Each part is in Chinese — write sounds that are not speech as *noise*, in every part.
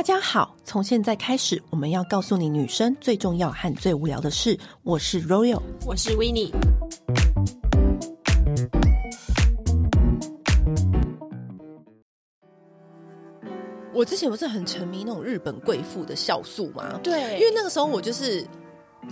大家好，从现在开始，我们要告诉你女生最重要和最无聊的事。我是 Royal，我是 Winnie。我之前不是很沉迷那种日本贵妇的酵素吗？对，因为那个时候我就是。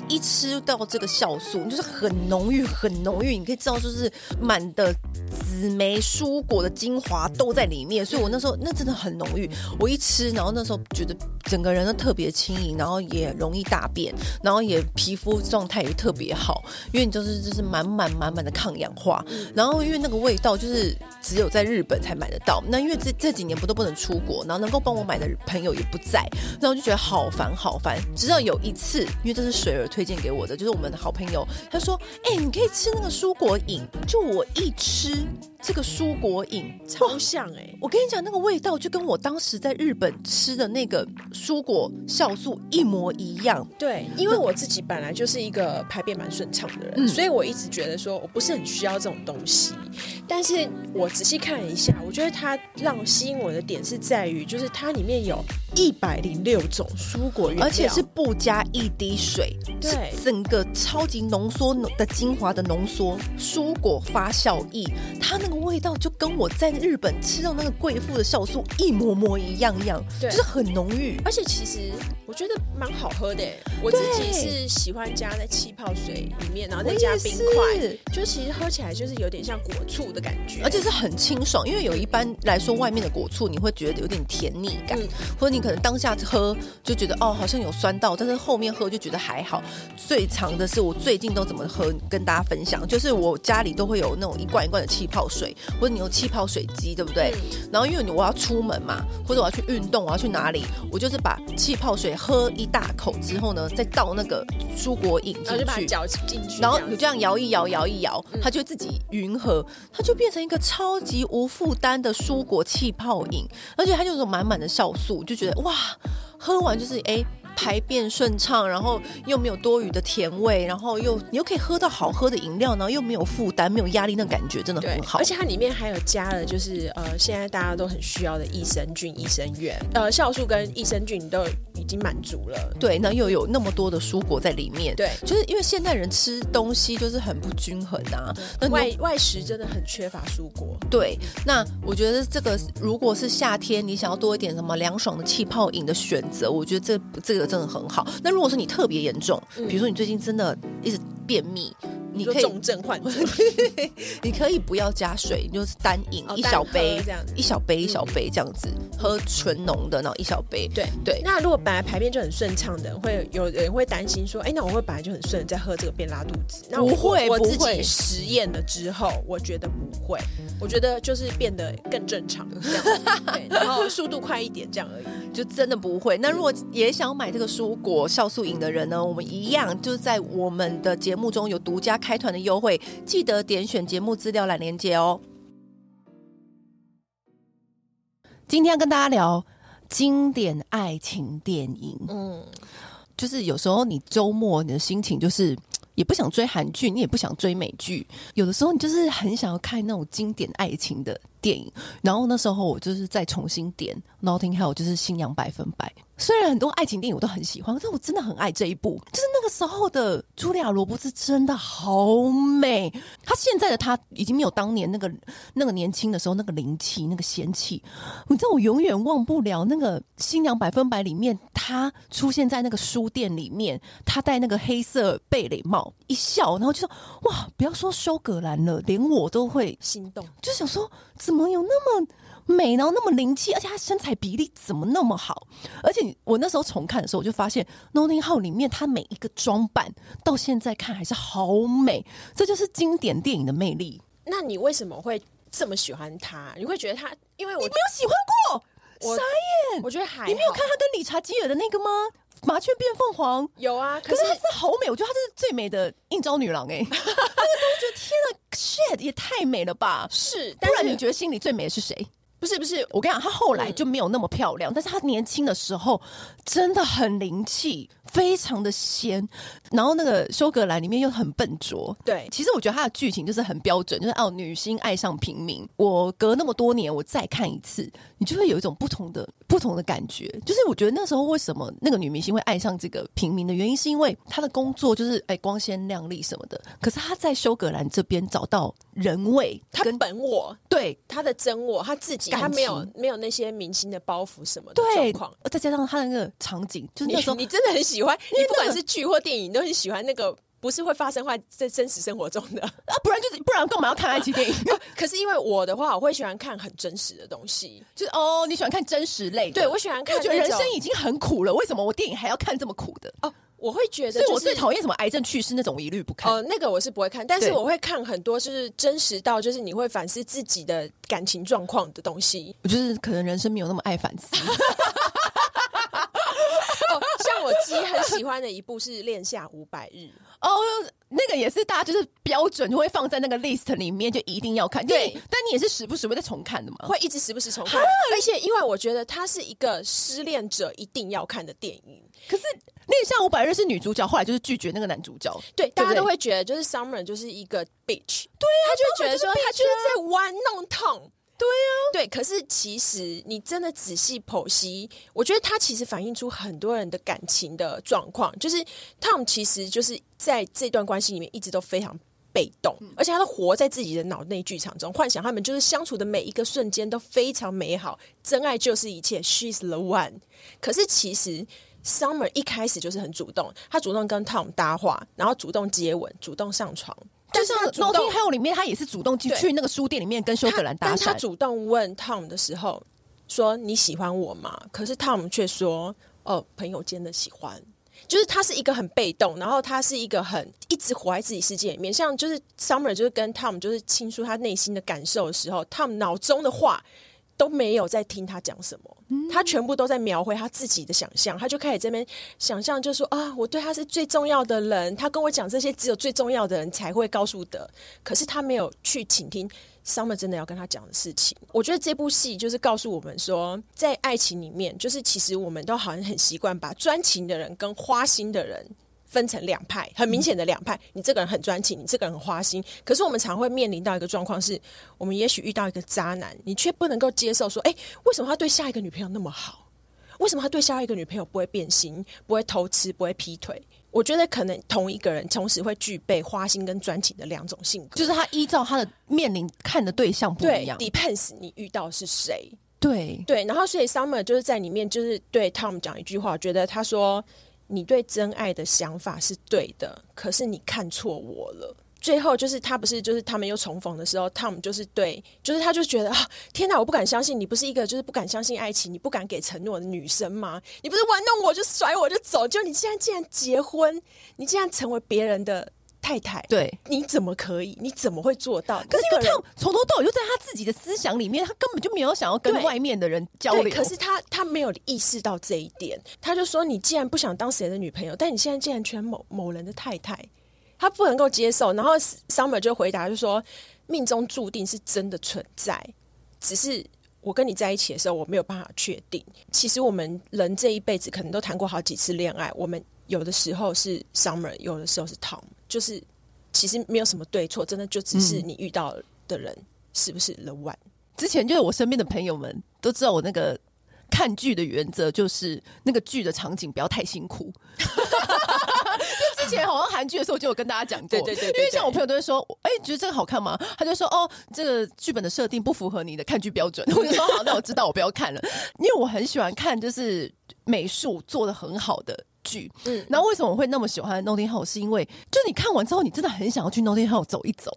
一吃到这个酵素，就是很浓郁，很浓郁。你可以知道，就是满的紫莓蔬果的精华都在里面。所以我那时候那真的很浓郁。我一吃，然后那时候觉得整个人都特别轻盈，然后也容易大便，然后也皮肤状态也特别好，因为你就是就是满满满满的抗氧化。然后因为那个味道就是只有在日本才买得到。那因为这这几年不都不能出国，然后能够帮我买的朋友也不在，然后就觉得好烦好烦。直到有一次，因为这是水儿推荐给我的，就是我们的好朋友，他说：“哎、欸，你可以吃那个蔬果饮。”就我一吃这个蔬果饮，超像哎、欸！我跟你讲，那个味道就跟我当时在日本吃的那个蔬果酵素一模一样。对，因为我自己本来就是一个排便蛮顺畅的人，嗯、所以我一直觉得说我不是很需要这种东西。但是我仔细看了一下，我觉得它让吸引我的点是在于，就是它里面有一百零六种蔬果原料，而且是不加一滴水。对。整个超级浓缩的精华的浓缩蔬果发酵液，它那个味道就跟我在日本吃到那个贵妇的酵素一模模一样一样，对，就是很浓郁，而且其实我觉得蛮好喝的。我自己是喜欢加在气泡水里面，然后再加冰块，就其实喝起来就是有点像果醋的感觉，而且是很清爽。因为有一般来说，外面的果醋你会觉得有点甜腻感，嗯、或者你可能当下喝就觉得哦好像有酸到，但是后面喝就觉得还好。最长的是我最近都怎么喝，跟大家分享，就是我家里都会有那种一罐一罐的气泡水，或者你有气泡水机，对不对？嗯、然后因为我要出门嘛，或者我要去运动，我要去哪里，我就是把气泡水喝一大口之后呢，再倒那个蔬果饮进去，然后就把它搅进去，然后你这样摇一摇，摇一摇，它就自己匀合，它就变成一个超级无负担的蔬果气泡饮，而且它就有满满的酵素，就觉得哇，喝完就是哎。排便顺畅，然后又没有多余的甜味，然后又你又可以喝到好喝的饮料，然后又没有负担、没有压力，那感觉真的很好。而且它里面还有加了，就是呃，现在大家都很需要的益生菌、益生元，呃，酵素跟益生菌都已经满足了。对，那又有那么多的蔬果在里面。对，就是因为现代人吃东西就是很不均衡啊，那外外食真的很缺乏蔬果。对，那我觉得这个如果是夏天，你想要多一点什么凉爽的气泡饮的选择，我觉得这这个。真的很好。那如果说你特别严重，比如说你最近真的一直便秘。你可以重症患者，*laughs* 你可以不要加水，你就是单饮、哦、一小杯这样，一小杯一小杯这样子、嗯、喝纯浓的，然后一小杯。对对。那如果本来排便就很顺畅的，会有人会担心说，哎、欸，那我会本来就很顺，再喝这个变拉肚子？那我不会，我自己实验了之后，我觉得不会，我觉得就是变得更正常这样，*laughs* 对，然后速度快一点这样而已，就真的不会。那如果也想买这个蔬果酵素饮的人呢，我们一样就是在我们的节目中有独家。开团的优惠，记得点选节目资料栏连接哦。今天要跟大家聊经典爱情电影，嗯，就是有时候你周末你的心情就是也不想追韩剧，你也不想追美剧，有的时候你就是很想要看那种经典爱情的电影。然后那时候我就是再重新点《Notting Hill》，就是《信仰百分百》。虽然很多爱情电影我都很喜欢，但我真的很爱这一部。就是那个时候的茱莉亚·罗伯茨真的好美。她现在的她已经没有当年那个那个年轻的时候那个灵气、那个仙气。你知道我永远忘不了那个《新娘百分百》里面，她出现在那个书店里面，她戴那个黑色贝雷帽，一笑，然后就说：“哇，不要说休格兰了，连我都会心动。”就想说，怎么有那么。美，然后那么灵气，而且她身材比例怎么那么好？而且我那时候重看的时候，我就发现《Notting Hill》里面她每一个装扮，到现在看还是好美，这就是经典电影的魅力。那你为什么会这么喜欢她？你会觉得她？因为我你没有喜欢过，我傻眼。我觉得还你没有看她跟理查基尔的那个吗？麻雀变凤凰有啊，可是她是好美，我觉得她是最美的应招女郎哎、欸。*laughs* 那个时候我觉得天啊，shit 也太美了吧！是，不然你觉得心里最美的是谁？不是不是，我跟你讲，她后来就没有那么漂亮，嗯、但是她年轻的时候真的很灵气，非常的仙。然后那个修格兰里面又很笨拙，对。其实我觉得她的剧情就是很标准，就是哦，女星爱上平民。我隔那么多年，我再看一次，你就会有一种不同的不同的感觉。就是我觉得那时候为什么那个女明星会爱上这个平民的原因，是因为她的工作就是哎光鲜亮丽什么的。可是她在修格兰这边找到人味，她本我，对她的真我，她自己。他没有没有那些明星的包袱什么的状况，再加上他的那个场景，就是那时候你，你真的很喜欢，你不管是剧或电影，都很喜欢那个不是会发生在在真实生活中的 *laughs* 啊，不然就是不然干嘛要看爱情电影？*laughs* 可是因为我的话，我会喜欢看很真实的东西，就是哦，你喜欢看真实类的？对，我喜欢看，我觉得人生已经很苦了，为什么我电影还要看这么苦的？哦。我会觉得，所以我最讨厌什么癌症去世那种，我一律不看。哦，那个我是不会看，但是我会看很多，就是真实到就是你会反思自己的感情状况的东西。我就是可能人生没有那么爱反思。*laughs* *laughs* 哦，像我自己很喜欢的一部是《恋夏五百日》哦，那个也是大家就是标准就会放在那个 list 里面，就一定要看。对，但你也是时不时会再重看的嘛？会一直时不时重看，而且因为我觉得它是一个失恋者一定要看的电影。可是。《恋夏五百日》是女主角，后来就是拒绝那个男主角。对，大家都会觉得就是 Summer 就是一个 bitch。对啊，他就觉得说他就是在玩弄 Tom。对啊，对。可是其实你真的仔细剖析，我觉得他其实反映出很多人的感情的状况。就是 Tom 其实就是在这段关系里面一直都非常被动，嗯、而且他都活在自己的脑内剧场中，幻想他们就是相处的每一个瞬间都非常美好，真爱就是一切，She's the one。可是其实。Summer 一开始就是很主动，他主动跟 Tom 搭话，然后主动接吻，主动上床。但是 Notting Hill 里面，他也是主动去去那个书店里面跟休格兰搭讪。他主动问 Tom 的时候说：“你喜欢我吗？”可是 Tom 却说：“哦，朋友间的喜欢。”就是他是一个很被动，然后他是一个很一直活在自己世界里面。像就是 Summer 就是跟 Tom 就是倾诉他内心的感受的时候，Tom 脑中的话。都没有在听他讲什么，嗯、他全部都在描绘他自己的想象，他就开始这边想象，就说啊，我对他是最重要的人，他跟我讲这些，只有最重要的人才会告诉的。可是他没有去倾听 Summer 真的要跟他讲的事情。我觉得这部戏就是告诉我们说，在爱情里面，就是其实我们都好像很习惯把专情的人跟花心的人。分成两派，很明显的两派。嗯、你这个人很专情，你这个人很花心。可是我们常会面临到一个状况是，我们也许遇到一个渣男，你却不能够接受说，哎，为什么他对下一个女朋友那么好？为什么他对下一个女朋友不会变心、不会偷吃、不会劈腿？我觉得可能同一个人同时会具备花心跟专情的两种性格，就是他依照他的面临看的对象不一样。Depends 你遇到是谁？对对。然后所以 Summer 就是在里面就是对 Tom 讲一句话，我觉得他说。你对真爱的想法是对的，可是你看错我了。最后就是他不是就是他们又重逢的时候，Tom 就是对，就是他就觉得啊，天哪，我不敢相信你不是一个就是不敢相信爱情，你不敢给承诺的女生吗？你不是玩弄我就甩我就走，就你现在竟然结婚，你竟然成为别人的。太太，对，你怎么可以？你怎么会做到？可是因为他从头到尾就在他自己的思想里面，他根本就没有想要跟外面的人交流。可是他他没有意识到这一点，他就说：“你既然不想当谁的女朋友，但你现在竟然全某某人的太太，他不能够接受。”然后 Summer 就回答就说：“命中注定是真的存在，只是我跟你在一起的时候，我没有办法确定。其实我们人这一辈子可能都谈过好几次恋爱，我们有的时候是 Summer，有的时候是 Tom。”就是，其实没有什么对错，真的就只是你遇到的人是不是 the one。之前就是我身边的朋友们都知道我那个看剧的原则，就是那个剧的场景不要太辛苦。*laughs* 就之前好像韩剧的时候就有跟大家讲过，对对对，因为像我朋友都会说，哎，觉得这个好看吗？他就说，哦，这个剧本的设定不符合你的看剧标准。*laughs* 我就说，好，那我知道，我不要看了，因为我很喜欢看，就是美术做的很好的。剧，嗯，然后为什么我会那么喜欢 Notting Hill？是因为就你看完之后，你真的很想要去 Notting Hill 走一走，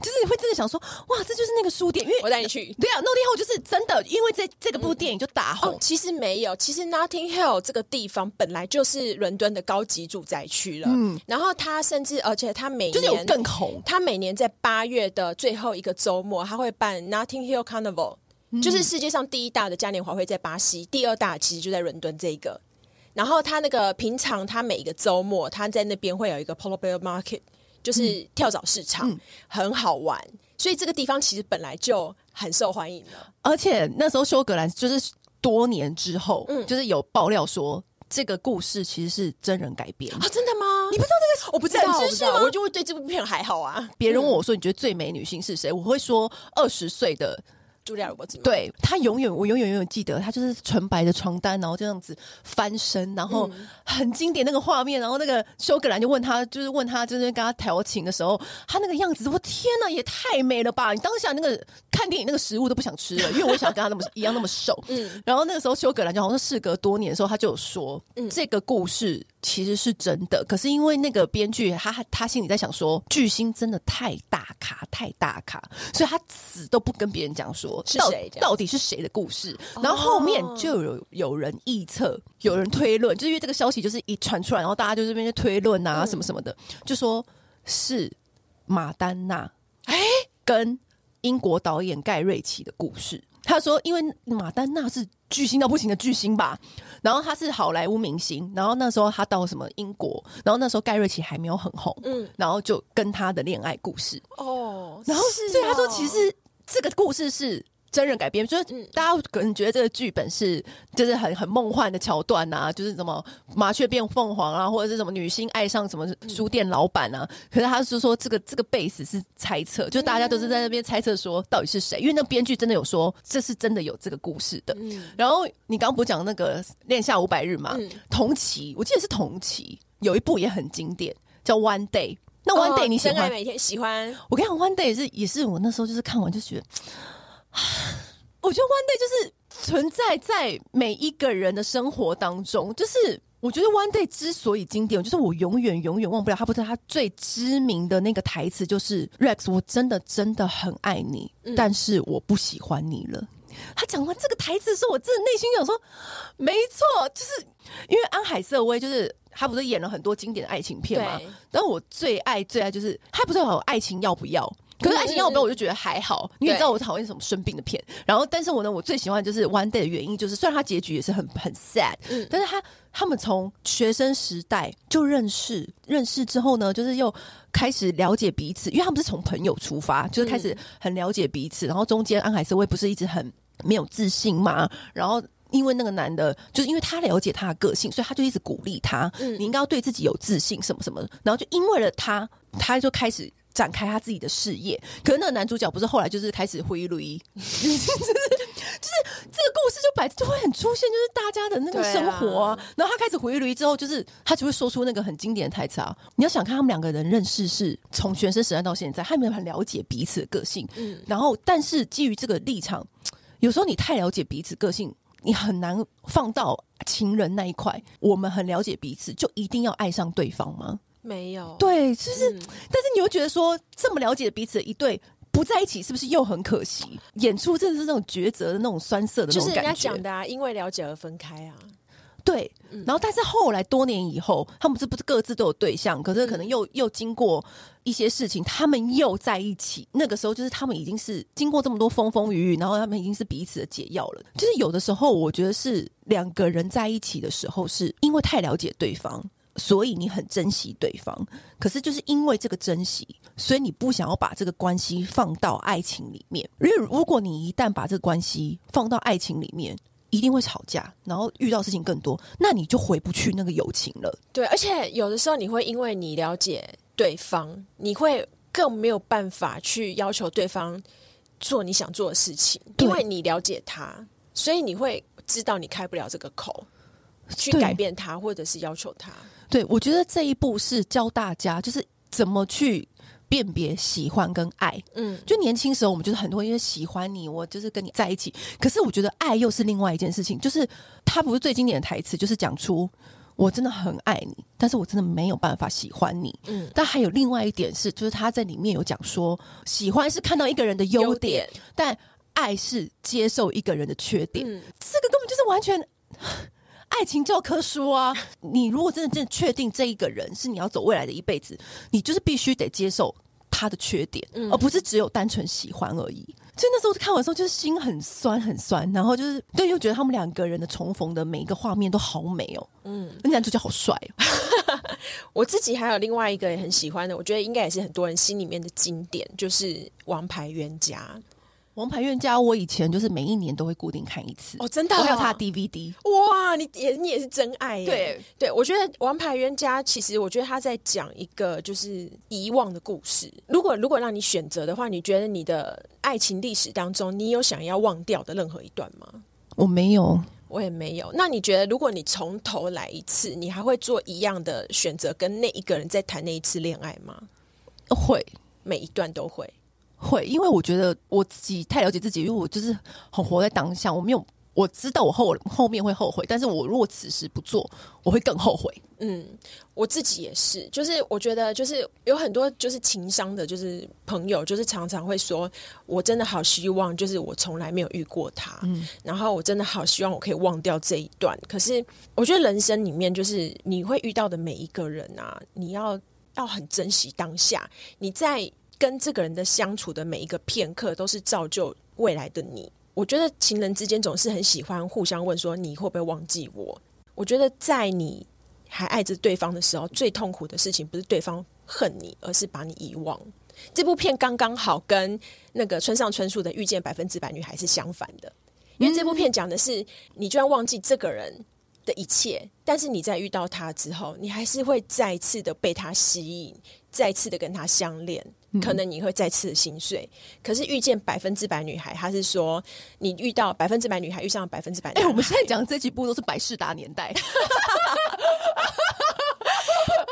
就是你会真的想说，哇，这就是那个书店，因为我带你去。对啊，Notting Hill 就是真的，因为这这个部电影就大红。嗯哦。其实没有，其实 Notting Hill 这个地方本来就是伦敦的高级住宅区了。嗯，然后它甚至，而且它每年就是有更红。它每年在八月的最后一个周末，它会办 Notting Hill Carnival，嗯，就是世界上第一大的嘉年华会在巴西，第二大其实就在伦敦这一个。然后他那个平常他每一个周末他在那边会有一个 Polo Bear Market，就是跳蚤市场，嗯、很好玩，所以这个地方其实本来就很受欢迎了。而且那时候休格兰就是多年之后，嗯，就是有爆料说这个故事其实是真人改编啊，真的吗？你不知道这个？我不知道，我知道，我就会对这部片还好啊。别人问我说你觉得最美女性是谁？我会说二十岁的。茱莉亚·罗伯茨，对，他永远，我永远永远记得他就是纯白的床单，然后这样子翻身，然后很经典那个画面，然后那个修格兰就问他，就是问他，就是跟他调情的时候，他那个样子，我天哪，也太美了吧！你当下那个看电影那个食物都不想吃了，因为我想跟他那么一样那么瘦。嗯，然后那个时候修格兰就好像事隔多年的时候，他就有说，嗯，这个故事。其实是真的，可是因为那个编剧他他心里在想说，巨星真的太大咖太大咖，所以他死都不跟别人讲说是谁到底是谁的故事。然后后面就有有人臆测，有人推论，就是因为这个消息就是一传出来，然后大家就这边就推论啊什么什么的，就说是马丹娜哎跟英国导演盖瑞奇的故事。他说，因为马丹娜是巨星到不行的巨星吧。然后他是好莱坞明星，然后那时候他到什么英国，然后那时候盖瑞奇还没有很红，嗯，然后就跟他的恋爱故事哦，然后是、哦，所以他说其实这个故事是。真人改编，就是大家可能觉得这个剧本是就是很很梦幻的桥段啊，就是什么麻雀变凤凰啊，或者是什么女星爱上什么书店老板啊。可是他是说这个这个 base 是猜测，就大家都是在那边猜测说到底是谁，因为那编剧真的有说这是真的有这个故事的。然后你刚刚不讲那个恋夏五百日嘛？同期我记得是同期有一部也很经典，叫 One Day。那 One Day 你喜欢？每天喜欢。我跟你讲，One Day 也是也是我那时候就是看完就觉得。*sighs* 我觉得 One Day 就是存在在每一个人的生活当中。就是我觉得 One Day 之所以经典，就是我永远永远忘不了。他，不是他最知名的那个台词就是 Rex，我真的真的很爱你，但是我不喜欢你了。嗯、他讲完这个台词的时候，我真的内心想说，没错，就是因为安海瑟薇，就是他不是演了很多经典的爱情片嘛。但我最爱最爱就是他不是有爱情要不要？可是爱情要不要，我就觉得还好。你也知道我讨厌什么生病的片。然后，但是我呢，我最喜欢就是 One Day 的原因，就是虽然他结局也是很很 sad，嗯，但是他他们从学生时代就认识，认识之后呢，就是又开始了解彼此，因为他们是从朋友出发，就是开始很了解彼此。然后中间安海瑟薇不是一直很没有自信吗？然后因为那个男的，就是因为他了解他的个性，所以他就一直鼓励他，嗯，你应该要对自己有自信，什么什么的。然后就因为了他，他就开始。展开他自己的事业，可是那个男主角不是后来就是开始回忆，*laughs* 就是就是这个故事就摆就会很出现，就是大家的那个生活啊。然后他开始回忆之后，就是他就会说出那个很经典的台词啊。你要想看他们两个人认识是从学生时代到现在，他们很了解彼此的个性。嗯，然后但是基于这个立场，有时候你太了解彼此个性，你很难放到情人那一块。我们很了解彼此，就一定要爱上对方吗？没有，对，就是，嗯、但是你又觉得说这么了解彼此的一对不在一起，是不是又很可惜？演出真的是那种抉择的那种酸涩的那种感觉。就是人家讲的啊，因为了解而分开啊。对，然后但是后来多年以后，他们是不是各自都有对象，可是可能又又经过一些事情，他们又在一起。那个时候就是他们已经是经过这么多风风雨雨，然后他们已经是彼此的解药了。就是有的时候，我觉得是两个人在一起的时候，是因为太了解对方。所以你很珍惜对方，可是就是因为这个珍惜，所以你不想要把这个关系放到爱情里面。因为如果你一旦把这个关系放到爱情里面，一定会吵架，然后遇到事情更多，那你就回不去那个友情了。对，而且有的时候你会因为你了解对方，你会更没有办法去要求对方做你想做的事情，因为你了解他，所以你会知道你开不了这个口去改变他，或者是要求他。对，我觉得这一步是教大家，就是怎么去辨别喜欢跟爱。嗯，就年轻时候，我们就是很多人因为喜欢你，我就是跟你在一起。可是我觉得爱又是另外一件事情，就是他不是最经典的台词，就是讲出我真的很爱你，但是我真的没有办法喜欢你。嗯，但还有另外一点是，就是他在里面有讲说，喜欢是看到一个人的优点，优点，但爱是接受一个人的缺点。嗯，这个根本就是完全。爱情教科书啊！*laughs* 你如果真的真的确定这一个人是你要走未来的一辈子，你就是必须得接受他的缺点，嗯、而不是只有单纯喜欢而已。所以那时候看完的时候，就是心很酸很酸，然后就是对，又觉得他们两个人的重逢的每一个画面都好美哦。嗯，那男主角好帅哦。*laughs* 我自己还有另外一个也很喜欢的，我觉得应该也是很多人心里面的经典，就是《王牌冤家》。王牌冤家，我以前就是每一年都会固定看一次哦，真的、哦，我还有他的 DVD。哇，你也你也是真爱耶！对对，我觉得王牌冤家，其实我觉得他在讲一个就是遗忘的故事。如果如果让你选择的话，你觉得你的爱情历史当中，你有想要忘掉的任何一段吗？我没有，我也没有。那你觉得，如果你从头来一次，你还会做一样的选择，跟那一个人在谈那一次恋爱吗？会，每一段都会。会，因为我觉得我自己太了解自己，因为我就是很活在当下。我没有，我知道我后后面会后悔，但是我如果此时不做，我会更后悔。嗯，我自己也是，就是我觉得就是有很多就是情商的，就是朋友，就是常常会说，我真的好希望，就是我从来没有遇过他，嗯，然后我真的好希望我可以忘掉这一段。可是我觉得人生里面，就是你会遇到的每一个人啊，你要要很珍惜当下，你在。跟这个人的相处的每一个片刻，都是造就未来的你。我觉得情人之间总是很喜欢互相问说，你会不会忘记我？我觉得在你还爱着对方的时候，最痛苦的事情不是对方恨你，而是把你遗忘。这部片刚刚好跟那个村上春树的《遇见百分之百女孩》是相反的，因为这部片讲的是你居然忘记这个人的一切，但是你在遇到他之后，你还是会再次的被他吸引，再次的跟他相恋。可能你会再次心碎，可是遇见百分之百女孩，她是说你遇到百分之百女孩，遇上百分之百。哎、欸，我们现在讲的这几部都是百事达年代。*laughs*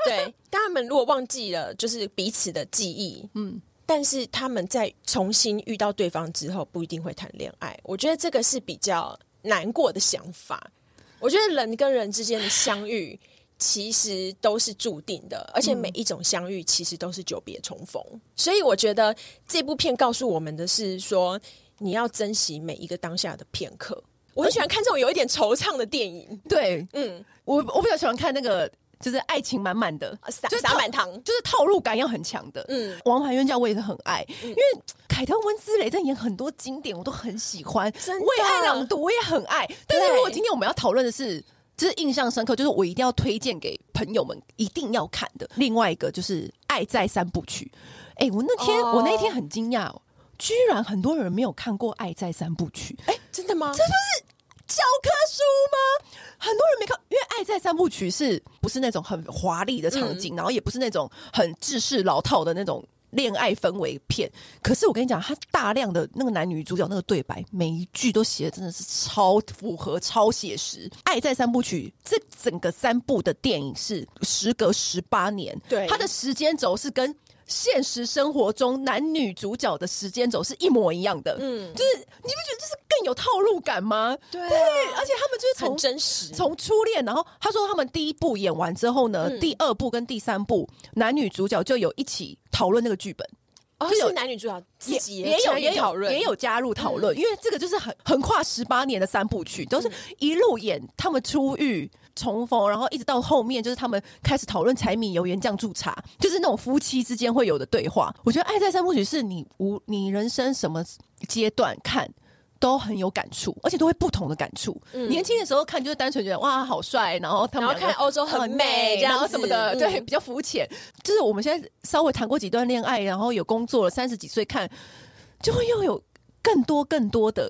对，他们如果忘记了就是彼此的记忆，嗯，但是他们在重新遇到对方之后，不一定会谈恋爱。我觉得这个是比较难过的想法。我觉得人跟人之间的相遇。其实都是注定的，而且每一种相遇其实都是久别重逢。嗯。所以我觉得这部片告诉我们的是说，你要珍惜每一个当下的片刻。我很喜欢看这种有一点惆怅的电影。*laughs* 对，嗯，我我比较喜欢看那个就是爱情满满的，撒撒满堂，就是套路感要很强的。嗯，《王牌冤家》我也是很爱，嗯、因为凯特温斯雷在演很多经典，我都很喜欢。为爱朗读我也很爱，但是如果今天我们要讨论的是。就是印象深刻，就是我一定要推荐给朋友们一定要看的。另外一个就是《爱在三部曲》。哎、欸，我那天、oh. 我那一天很惊讶，居然很多人没有看过《爱在三部曲》。哎，真的吗？这就是教科书吗？很多人没看，因为《爱在三部曲》是不是那种很华丽的场景，嗯、然后也不是那种很制式老套的那种。恋爱氛围片，可是我跟你讲，他大量的那个男女主角那个对白，每一句都写的真的是超符合、超写实。《爱在三部曲》这整个三部的电影是时隔十八年，对，它的时间轴是跟现实生活中男女主角的时间轴是一模一样的。嗯，就是你不觉得这是更有套路感吗？对，而且他们就是从真实，从初恋，然后他说他们第一部演完之后呢，嗯、第二部跟第三部男女主角就有一起。讨论那个剧本，哦，就是男女主角自己也，也有也有讨论，也有加入讨论，嗯，因为这个就是很横跨十八年的三部曲，都是一路演他们初遇、重逢，然后一直到后面就是他们开始讨论柴米油盐酱醋茶，就是那种夫妻之间会有的对话。我觉得《爱在三部曲》是你无你人生什么阶段看。都很有感触，而且都会不同的感触。嗯、年轻的时候看就是单纯觉得哇好帅，然后他们看欧洲很美，然后什么的，嗯、对，比较肤浅。就是我们现在稍微谈过几段恋爱，然后有工作了三十几岁看，就会又有更多更多的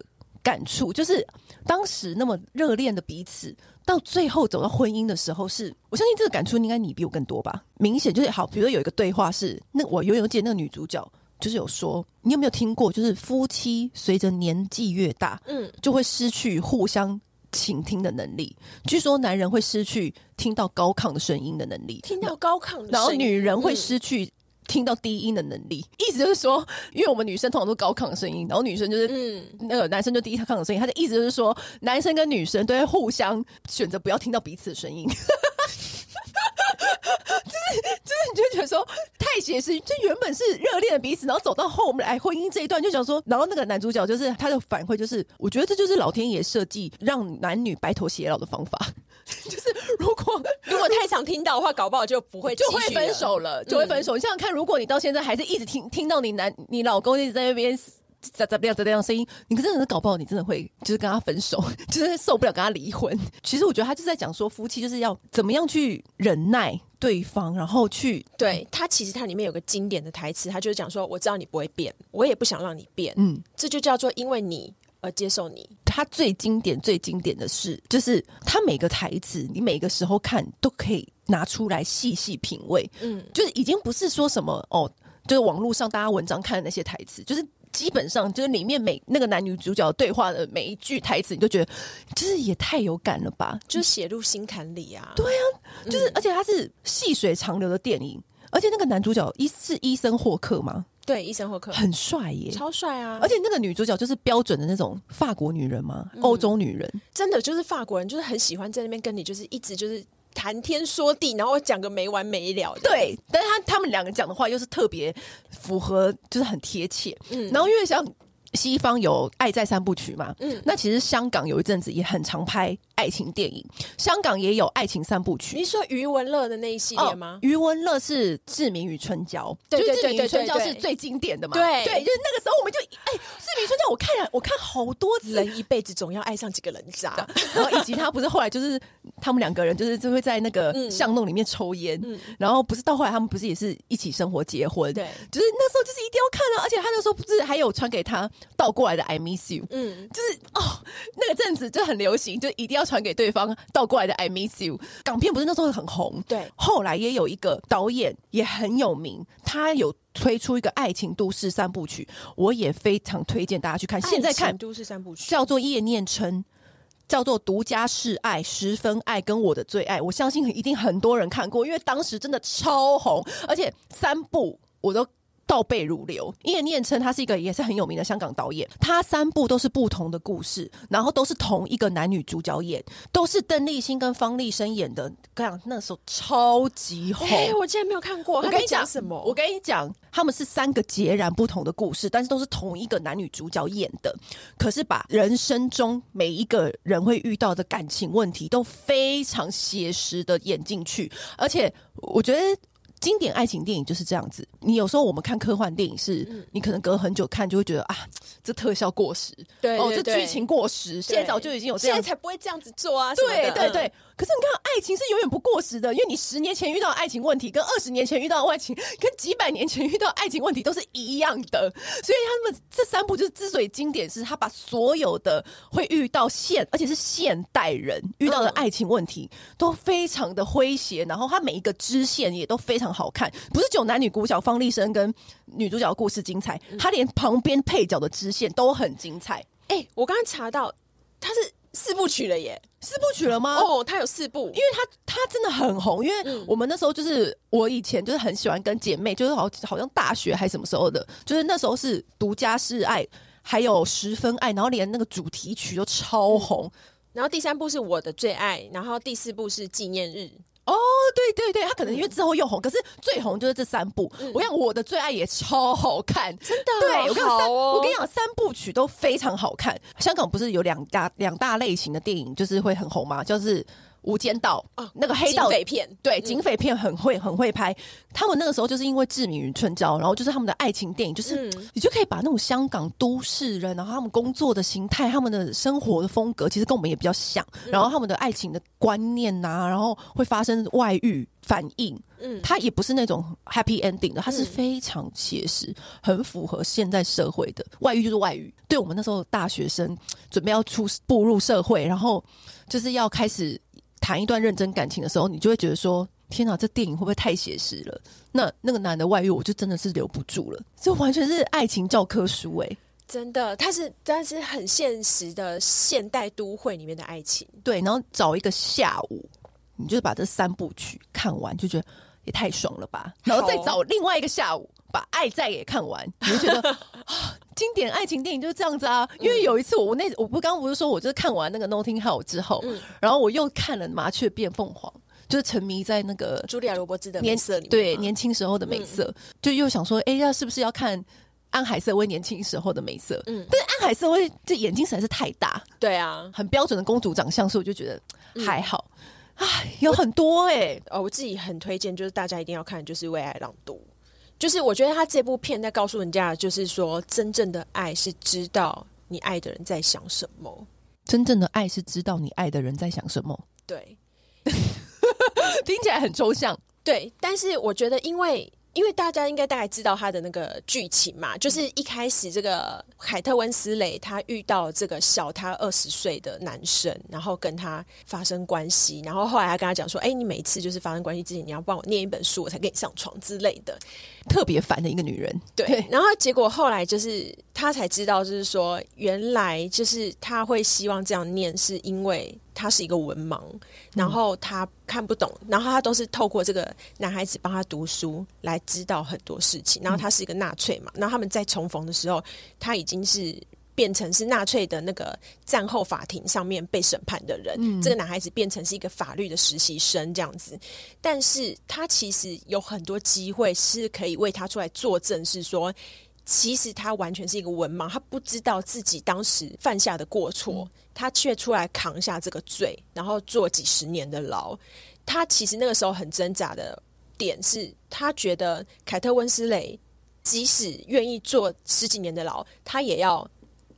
感触。就是当时那么热恋的彼此，到最后走到婚姻的时候是，是我相信这个感触应该你比我更多吧。明显就是好，比如说有一个对话是，那我永远记得那个女主角。就是有说，你有没有听过？就是夫妻随着年纪越大，嗯，就会失去互相倾听的能力。据说男人会失去听到高亢的声音的能力，听到高亢的声音，然后女人会失去听到低音的能力。嗯、意思就是说，因为我们女生通常都高亢的声音，然后女生就是嗯，那个男生就低亢的声音。他的意思就是说，男生跟女生都会互相选择不要听到彼此的声音。就 *laughs* 是就是，你就觉得说太写实，就原本是热恋的彼此，然后走到后来婚姻这一段，就想说，然后那个男主角就是他的反馈，就是我觉得这就是老天爷设计让男女白头偕老的方法。*laughs* 就是如果如果太常听到的话，搞不好就不会就会分手了，就会分手。你想想看，如果你到现在还是一直听听到你男你老公一直在那边。咋咋样？咋这样声音？你可真的是搞不好，你真的会就是跟他分手，*laughs* 就是受不了跟他离婚。其实我觉得他就是在讲说，夫妻就是要怎么样去忍耐对方，然后去对他，其实他里面有个经典的台词，他就是讲说：“我知道你不会变，我也不想让你变。”嗯，这就叫做因为你而接受你。他最经典、最经典的是，就是他每个台词，你每个时候看都可以拿出来细细品味。嗯，就是已经不是说什么哦，就是网络上大家文章看的那些台词，就是。基本上就是里面每那个男女主角对话的每一句台词，你就觉得就是也太有感了吧，就是写入心坎里啊。对啊，就是、嗯、而且它是细水长流的电影，而且那个男主角一是医生霍克吗？对，伊森霍克很帅耶，超帅啊！而且那个女主角就是标准的那种法国女人嘛，欧、嗯、洲女人，真的就是法国人，就是很喜欢在那边跟你就是一直就是。谈天说地，然后讲个没完没了。对，但是他他们两个讲的话又是特别符合，就是很贴切。嗯，然后因为像西方有《爱在三部曲》嘛，嗯，那其实香港有一阵子也很常拍爱情电影，香港也有爱情三部曲。你说余文乐的那一系列吗？哦、余文乐是《志明与春娇》，对对对，对，对，对，对，对，对，《志明与春娇》是最经典的嘛？对对，就是那个时候我们就哎，欸《志明与春娇》我看了，我看好多次，人一辈子总要爱上几个人渣，*laughs* 然后以及他不是后来就是他们两个人就是就会在那个巷弄里面抽烟，嗯，然后不是到后来他们不是也是一起生活结婚？对，就是那时候就是一定要看了，而且他那时候不是还有传给他倒过来的 I miss you，嗯，就是哦那个阵子就很流行，就一定要传给对方。倒过来的 I miss you，港片不是那时候很红？对，后来也有一个导演也很有名，他有推出一个爱情都市三部曲，我也非常推荐大家去看。现在看都市三部曲，叫做叶念琛，叫做独家示爱、十分爱跟我的最爱，我相信一定很多人看过，因为当时真的超红，而且三部我都。倒背如流，叶念琛他是一个也是很有名的香港导演，他三部都是不同的故事，然后都是同一个男女主角演，都是邓丽欣跟方力申演的，这样那时候超级红。哎、欸，我竟然没有看过，我跟你讲什么？我跟你讲，他们是三个截然不同的故事，但是都是同一个男女主角演的，可是把人生中每一个人会遇到的感情问题都非常写实的演进去，而且我觉得。经典爱情电影就是这样子。你有时候我们看科幻电影是，嗯、你可能隔很久看就会觉得啊，这特效过时，对，哦，这剧情过时，现在早就已经有这样，现在才不会这样子做啊。对对对。可是你看，爱情是永远不过时的，因为你十年前遇到爱情问题，跟二十年前遇到爱情，跟几百年前遇到爱情问题都是一样的。所以他们这三部就是之所以经典，是他把所有的会遇到现，而且是现代人遇到的爱情问题，都非常的诙谐，然后他每一个支线也都非常好看。不是只有男女主角方力申跟女主角的故事精彩，他连旁边配角的支线都很精彩。哎、我刚刚查到他是。四部曲了耶，四部曲了吗？哦，他有四部，因为他他真的很红。因为我们那时候就是我以前就是很喜欢跟姐妹，就是好好像大学还什么时候的，就是那时候是独家示爱，还有十分爱，然后连那个主题曲都超红。嗯、然后第三部是我的最爱，然后第四部是纪念日。哦，对对对，他可能因为之后又红，嗯、可是最红就是这三部。嗯、我讲我的最爱也超好看，真的。对，我跟你讲三，哦、我跟你讲三部曲都非常好看。香港不是有两大两大类型的电影，就是会很红吗？就是。无间道啊，那个黑道警匪片，对，警匪片很会很会拍。他们那个时候就是因为《志明与春娇》，然后就是他们的爱情电影，就是你就可以把那种香港都市人，然后他们工作的形态、他们的生活的风格，其实跟我们也比较像。然后他们的爱情的观念呐、啊，然后会发生外遇反应，嗯，它也不是那种 happy ending 的，它是非常写实，很符合现在社会的外遇就是外遇。对我们那时候大学生准备要出步入社会，然后就是要开始。谈一段认真感情的时候，你就会觉得说：“天哪，这电影会不会太写实了？”那那个男的外遇，我就真的是留不住了。这完全是爱情教科书哎、欸，真的，它是但是很现实的现代都会里面的爱情。对，然后找一个下午，你就把这三部曲看完，就觉得也太爽了吧。然后再找另外一个下午，把《爱在》也看完，你就觉得 *laughs* 啊。经典爱情电影就是这样子啊，因为有一次我那我不刚刚不是说我就是看完那个 Notting Hill 之后，嗯、然后我又看了《麻雀变凤凰》，就是沉迷在那个茱莉亚·罗伯兹的美色里面，对年轻时候的美色，嗯、就又想说，哎、欸，要是不是要看安海瑟薇年轻时候的美色？嗯，但是安海瑟薇这眼睛实在是太大，对啊，很标准的公主长相，所以我就觉得还好。哎、嗯，有很多哎、欸，哦，我自己很推荐，就是大家一定要看，就是《为爱朗读》。就是我觉得他这部片在告诉人家，就是说真正的爱是知道你爱的人在想什么。真正的爱是知道你爱的人在想什么。对，*laughs* 听起来很抽象。对，但是我觉得因为。因为大家应该大概知道他的那个剧情嘛，就是一开始这个凯特温斯雷他遇到这个小他二十岁的男生，然后跟他发生关系，然后后来他跟他讲说：“哎，你每次就是发生关系之前，你要帮我念一本书，我才跟你上床之类的。”特别烦的一个女人。*laughs* 对，然后结果后来就是他才知道，就是说原来就是他会希望这样念，是因为。他是一个文盲，然后他看不懂，然后他都是透过这个男孩子帮他读书来知道很多事情。然后他是一个纳粹嘛，然后他们在重逢的时候，他已经是变成是纳粹的那个战后法庭上面被审判的人。嗯，这个男孩子变成是一个法律的实习生这样子，但是他其实有很多机会是可以为他出来作证，是说。其实他完全是一个文盲，他不知道自己当时犯下的过错，嗯、他却出来扛下这个罪，然后坐几十年的牢。他其实那个时候很挣扎的点是，他觉得凯特温斯雷即使愿意坐十几年的牢，他也要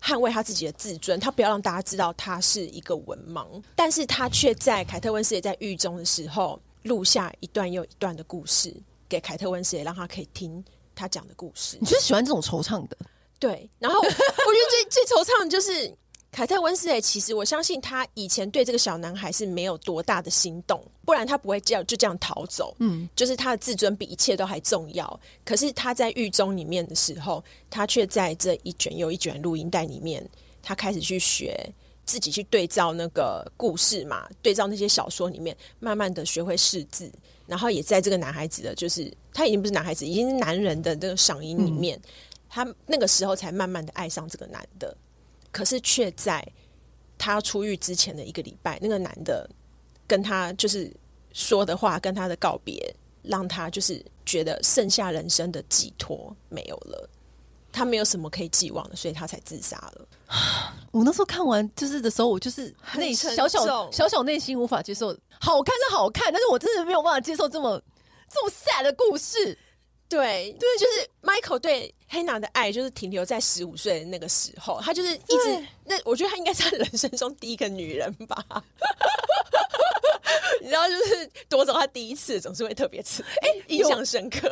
捍卫他自己的自尊，他不要让大家知道他是一个文盲。但是他却在凯特温斯雷在狱中的时候，录下一段又一段的故事给凯特温斯雷，让他可以听。他讲的故事，你就是喜欢这种惆怅的，对。然后我觉得最 *laughs* 最惆怅的就是凯特温斯蕾。其实我相信他以前对这个小男孩是没有多大的心动，不然他不会这样就这样逃走。嗯，就是他的自尊比一切都还重要。可是他在狱中里面的时候，他却在这一卷又一卷录音带里面，他开始去学自己去对照那个故事嘛，对照那些小说里面，慢慢的学会识字。然后也在这个男孩子的，就是他已经不是男孩子，已经是男人的这个嗓音里面，嗯、他那个时候才慢慢的爱上这个男的，可是却在他出狱之前的一个礼拜，那个男的跟他就是说的话，跟他的告别，让他就是觉得剩下人生的寄托没有了。他没有什么可以寄望的，所以他才自杀了。我那时候看完就是的时候，我就是内小小小小内心无法接受。好看是好看，但是我真的没有办法接受这么这么 sad 的故事。对对，就是 Michael 对黑娜的爱，就是停留在十五岁的那个时候，她就是一直。那我觉得她应该是她人生中第一个女人吧。*laughs* 你知道，就是夺走她第一次，总是会特别刺，哎，印象深刻。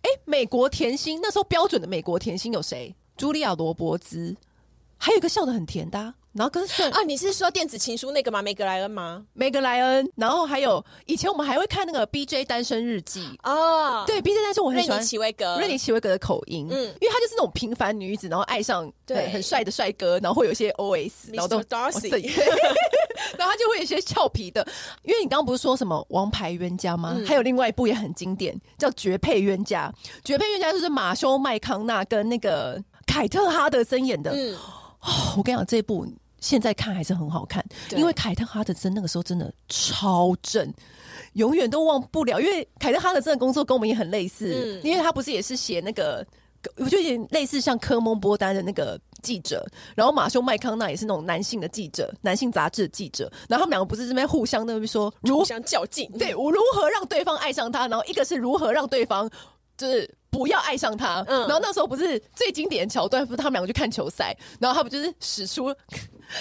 哎，美国甜心那时候标准的美国甜心有谁？茱莉亚·罗伯兹，还有一个笑得很甜的、啊，然后跟啊，你是说电子情书那个吗？梅格莱恩吗？梅格莱恩，然后还有以前我们还会看那个 B J 单身日记哦，对 B J 单身我很喜欢，瑞妮奇维格，瑞妮奇维格的口音，嗯，因为他就是那种平凡女子，然后爱上对很帅的帅哥，然后会有一些 O S，然后都 Darcy。*laughs* 然后他就会有一些俏皮的，因为你刚刚不是说什么王牌冤家吗？嗯、还有另外一部也很经典，叫《绝配冤家》。绝配冤家就是马修麦康纳跟那个凯特哈德森演的。嗯，哦，我跟你讲，这一部现在看还是很好看，因为凯特哈德森那个时候真的超正，永远都忘不了。因为凯特哈德森的工作跟我们也很类似，嗯、因为他不是也是写那个。我觉得有点类似像科蒙波丹的那个记者，然后马修麦康纳也是那种男性的记者，男性杂志的记者，然后他们两个不是这边互相那边说互相较劲，对我如何让对方爱上他，然后一个是如何让对方就是不要爱上他，嗯，然后那时候不是最经典的桥段，不是他们两个去看球赛，然后他不就是使出。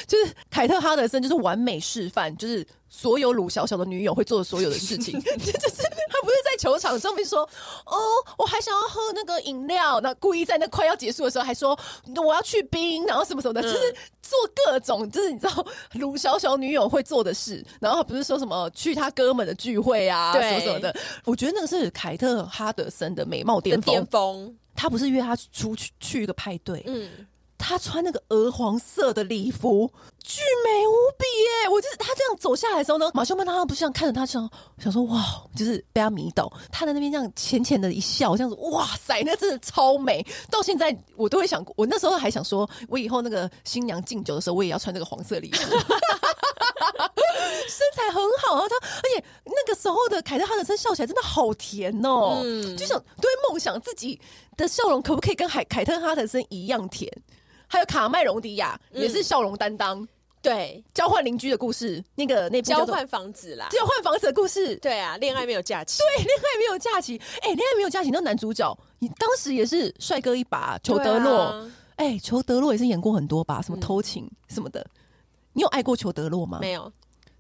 就是凯特哈德森，就是完美示范，就是所有鲁小小的女友会做的所有的事情。*laughs* 就是他不是在球场上面说：“哦，我还想要喝那个饮料。”那故意在那快要结束的时候还说：“我要去冰。”然后什么什么的，就是做各种，就是你知道鲁小小女友会做的事。然后不是说什么去他哥们的聚会啊，对什么什么的。我觉得那个是凯特哈德森的美貌巅峰。巅峰，他不是约他出去去一个派对，嗯。他穿那个鹅黄色的礼服，巨美无比耶！我就是他这样走下来的时候呢，马修曼他不是这样看着他，想想说哇，就是被她迷倒。她在那边这样浅浅的一笑，这样子哇塞，那真的超美。到现在我都会想，我那时候还想说，我以后那个新娘敬酒的时候，我也要穿这个黄色礼服。*laughs* 身材很好啊，他而且那个时候的凯特哈德森笑起来真的好甜哦，嗯，就想都会梦想自己的笑容可不可以跟海凯特哈德森一样甜。还有卡麦隆迪亚也是笑容担当，对，交换邻居的故事，那个那部交换房子啦，交换房子的故事，对啊，恋爱没有假期，对，恋爱没有假期，哎，恋爱没有假期，那男主角你当时也是帅哥一把，裘德洛，哎，裘德洛也是演过很多吧，什么偷情什么的，你有爱过裘德洛吗？没有，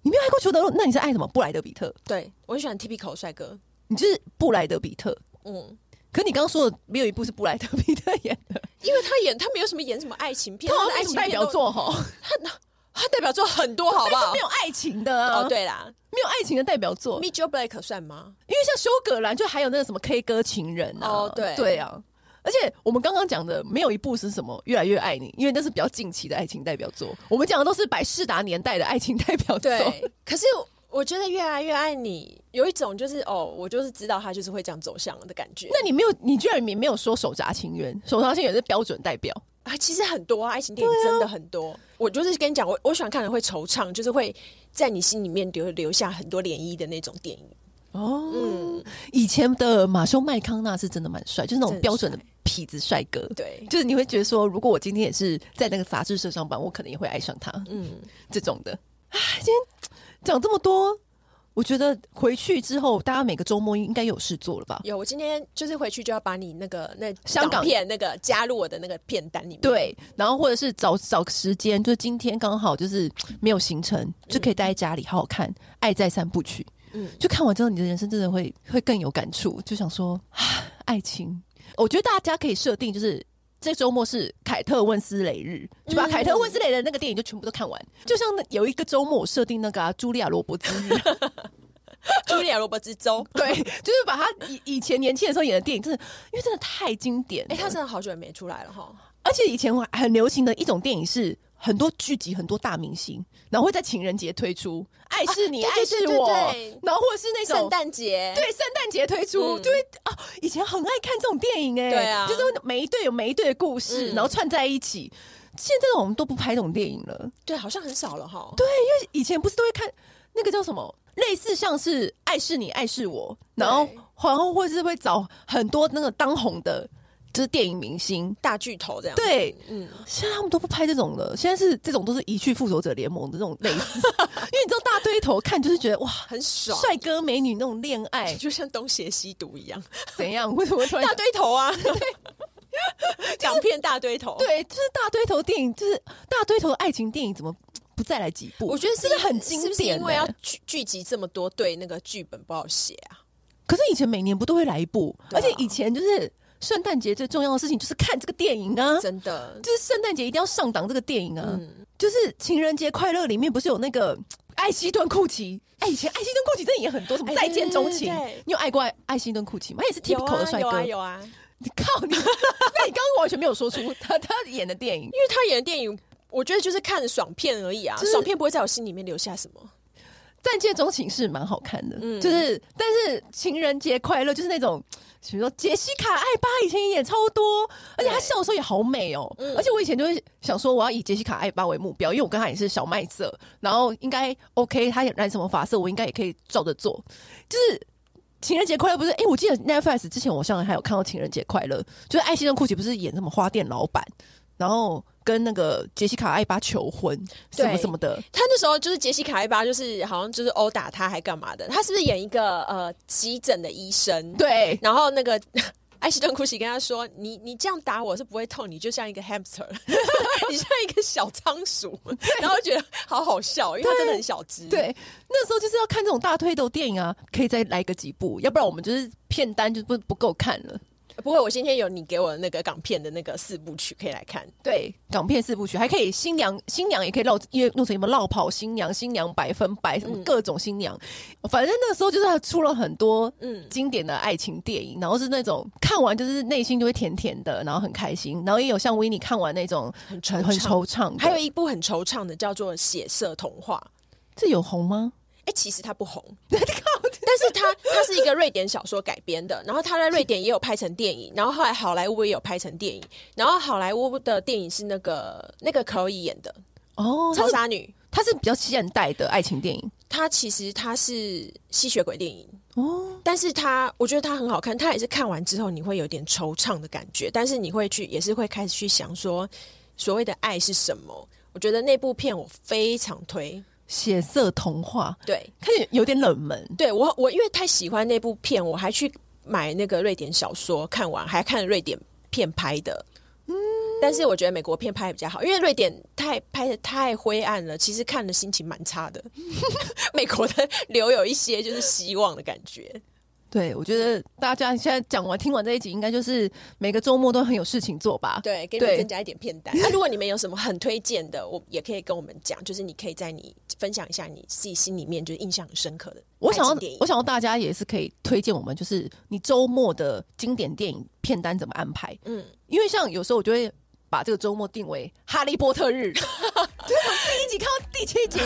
你没有爱过裘德洛，那你是爱什么？布莱德比特，对，我很喜欢 typical 帅哥。你就是布莱德比特。嗯，可你刚刚说的没有一部是布莱德彼特演的，因为他演他没有什么演什么爱情片，他的爱情代表作哈，他他代表作很多，好不好？没有爱情的哦，对啦，没有爱情的代表作 Joe Black 算吗？因为像修葛兰，就还有那个什么 K 歌情人啊，哦，对对啊。而且我们刚刚讲的没有一部是什么越来越爱你，因为那是比较近期的爱情代表作。我们讲的都是百事达年代的爱情代表作。对，可是我觉得越来越爱你有一种就是哦，我就是知道他就是会这样走向的感觉。那你没有，你居然也没有说手札情缘，手札情缘是标准代表啊。其实很多啊，爱情电影真的很多。啊、我就是跟你讲，我我喜欢看的会惆怅，就是会在你心里面留留下很多涟漪的那种电影。哦，嗯，以前的马修麦康纳是真的蛮帅，就是那种标准的痞子帅哥。对，就是你会觉得说，如果我今天也是在那个杂志社上班，我可能也会爱上他。嗯，这种的。哎，今天讲这么多，我觉得回去之后，大家每个周末应该有事做了吧？有，我今天就是回去就要把你那个那香港片那个加入我的那个片单里面。对，然后或者是找找时间，就是今天刚好就是没有行程，就可以待在家里好好看《爱在三部曲》。嗯，就看完之后，你的人生真的会会更有感触。就想说，爱情，我觉得大家可以设定，就是这周末是凯特温斯雷日，就把凯特温斯雷的那个电影就全部都看完。嗯、就像有一个周末设定那个茱莉亚罗伯兹日，*laughs* 茱莉亚罗伯兹周，对，就是把他以以前年轻的时候演的电影，真的因为真的太经典。哎、欸，他真的好久也没出来了哈。而且以前很流行的一种电影是。很多剧集，很多大明星，然后会在情人节推出《爱是你，爱是我》，然后或者是那种圣诞节，对，圣诞节推出，就会啊，以前很爱看这种电影哎，对啊，就是每一对有每一对的故事，然后串在一起。现在我们都不拍这种电影了，对，好像很少了哈。对，因为以前不是都会看那个叫什么，类似像是《爱是你，爱是我》，然后然后或者是会找很多那个当红的。就是电影明星大巨头这样，对，嗯，现在他们都不拍这种了，现在是这种都是一去复仇者联盟的这种类似，*laughs* 因为你知道大堆头看就是觉得哇很爽，帅哥美女那种恋爱，就像东邪西毒一样，怎样？为什么突然大堆头啊？对，*laughs* 港片大堆头，对，就是大堆头电影，就是大堆头的爱情电影，怎么不再来几部？我觉得是不是很经典？是不是因为要聚聚集这么多对那个剧本不好写啊？可是以前每年不都会来一部，而且以前就是。圣诞节最重要的事情就是看这个电影啊！真的，就是圣诞节一定要上档这个电影啊！嗯、就是情人节快乐里面不是有那个艾希顿库奇？哎、欸，以前艾希顿库奇真的也很多，什么再见钟情？你有爱过艾希顿库奇吗？他也是 typical 的帅哥，有啊，有啊。你靠你！那你刚刚完全没有说出 *laughs* 他他演的电影，因为他演的电影，我觉得就是看爽片而已啊，就是、爽片不会在我心里面留下什么。再见钟情是蛮好看的，嗯，就是但是情人节快乐就是那种。比如说杰西卡艾巴以前演超多，而且她笑的时候也好美哦。嗯、而且我以前就会想说，我要以杰西卡艾巴为目标，因为我跟她也是小麦色，然后应该 OK，她染什么发色，我应该也可以照着做。就是情人节快乐不是？哎、欸，我记得 Netflix 之前我上来还有看到情人节快乐，就是艾希顿库奇不是演什么花店老板，然后。跟那个杰西卡·艾巴求婚，什么什么的。他那时候就是杰西卡·艾巴，就是好像就是殴打他，还干嘛的？他是不是演一个呃急诊的医生？对。然后那个 *laughs* 艾希顿·库奇跟他说：“你你这样打我是不会痛，你就像一个 hamster，*laughs* 你像一个小仓鼠。”然后觉得好好笑，因为他真的很小只。对，那时候就是要看这种大推斗电影啊，可以再来个几部，要不然我们就是片单就不不够看了。不过我今天有你给我的那个港片的那个四部曲可以来看，对，港片四部曲还可以新娘新娘也可以绕，因为弄成什么绕跑新娘、新娘百分百什么各种新娘，嗯、反正那个时候就是他出了很多嗯经典的爱情电影，然后是那种看完就是内心就会甜甜的，然后很开心，然后也有像维尼看完那种很惆很惆怅，还有一部很惆怅的叫做《血色童话》，这有红吗？哎、欸，其实它不红，*laughs* 但是它它是一个瑞典小说改编的，然后它在瑞典也有拍成电影，然后后来好莱坞也有拍成电影，然后好莱坞的电影是那个那个可以演的哦，超杀女，它是比较现代的爱情电影，它其实它是吸血鬼电影哦，但是它我觉得它很好看，它也是看完之后你会有点惆怅的感觉，但是你会去也是会开始去想说所谓的爱是什么，我觉得那部片我非常推。血色童话，对，它有点冷门。对我，我因为太喜欢那部片，我还去买那个瑞典小说看完，还看瑞典片拍的。嗯，但是我觉得美国片拍的比较好，因为瑞典太拍的太灰暗了，其实看的心情蛮差的。*laughs* 美国的留有一些就是希望的感觉。对，我觉得大家现在讲完、听完这一集，应该就是每个周末都很有事情做吧？对，给你们增加一点片单。那如果你们有什么很推荐的，我也可以跟我们讲，就是你可以在你分享一下你自己心里面就是印象很深刻的。我想要，我想要大家也是可以推荐我们，就是你周末的经典电影片单怎么安排？嗯，因为像有时候我就会。把这个周末定为哈利波特日，*laughs* 就从第一集看到第七集，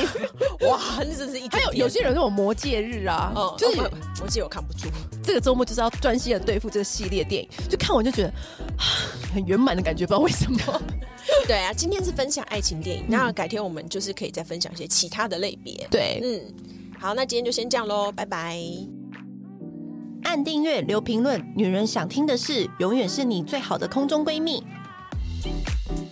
哇，那真是一。还有有些人说有魔戒日啊，哦、就是魔戒我看不住。这个周末就是要专心的对付这个系列电影，就看完就觉得很圆满的感觉，不知道为什么。*laughs* 对啊，今天是分享爱情电影，那改天我们就是可以再分享一些其他的类别。对，嗯，好，那今天就先这样喽，拜拜。按订阅，留评论，女人想听的事，永远是你最好的空中闺蜜。Thank you.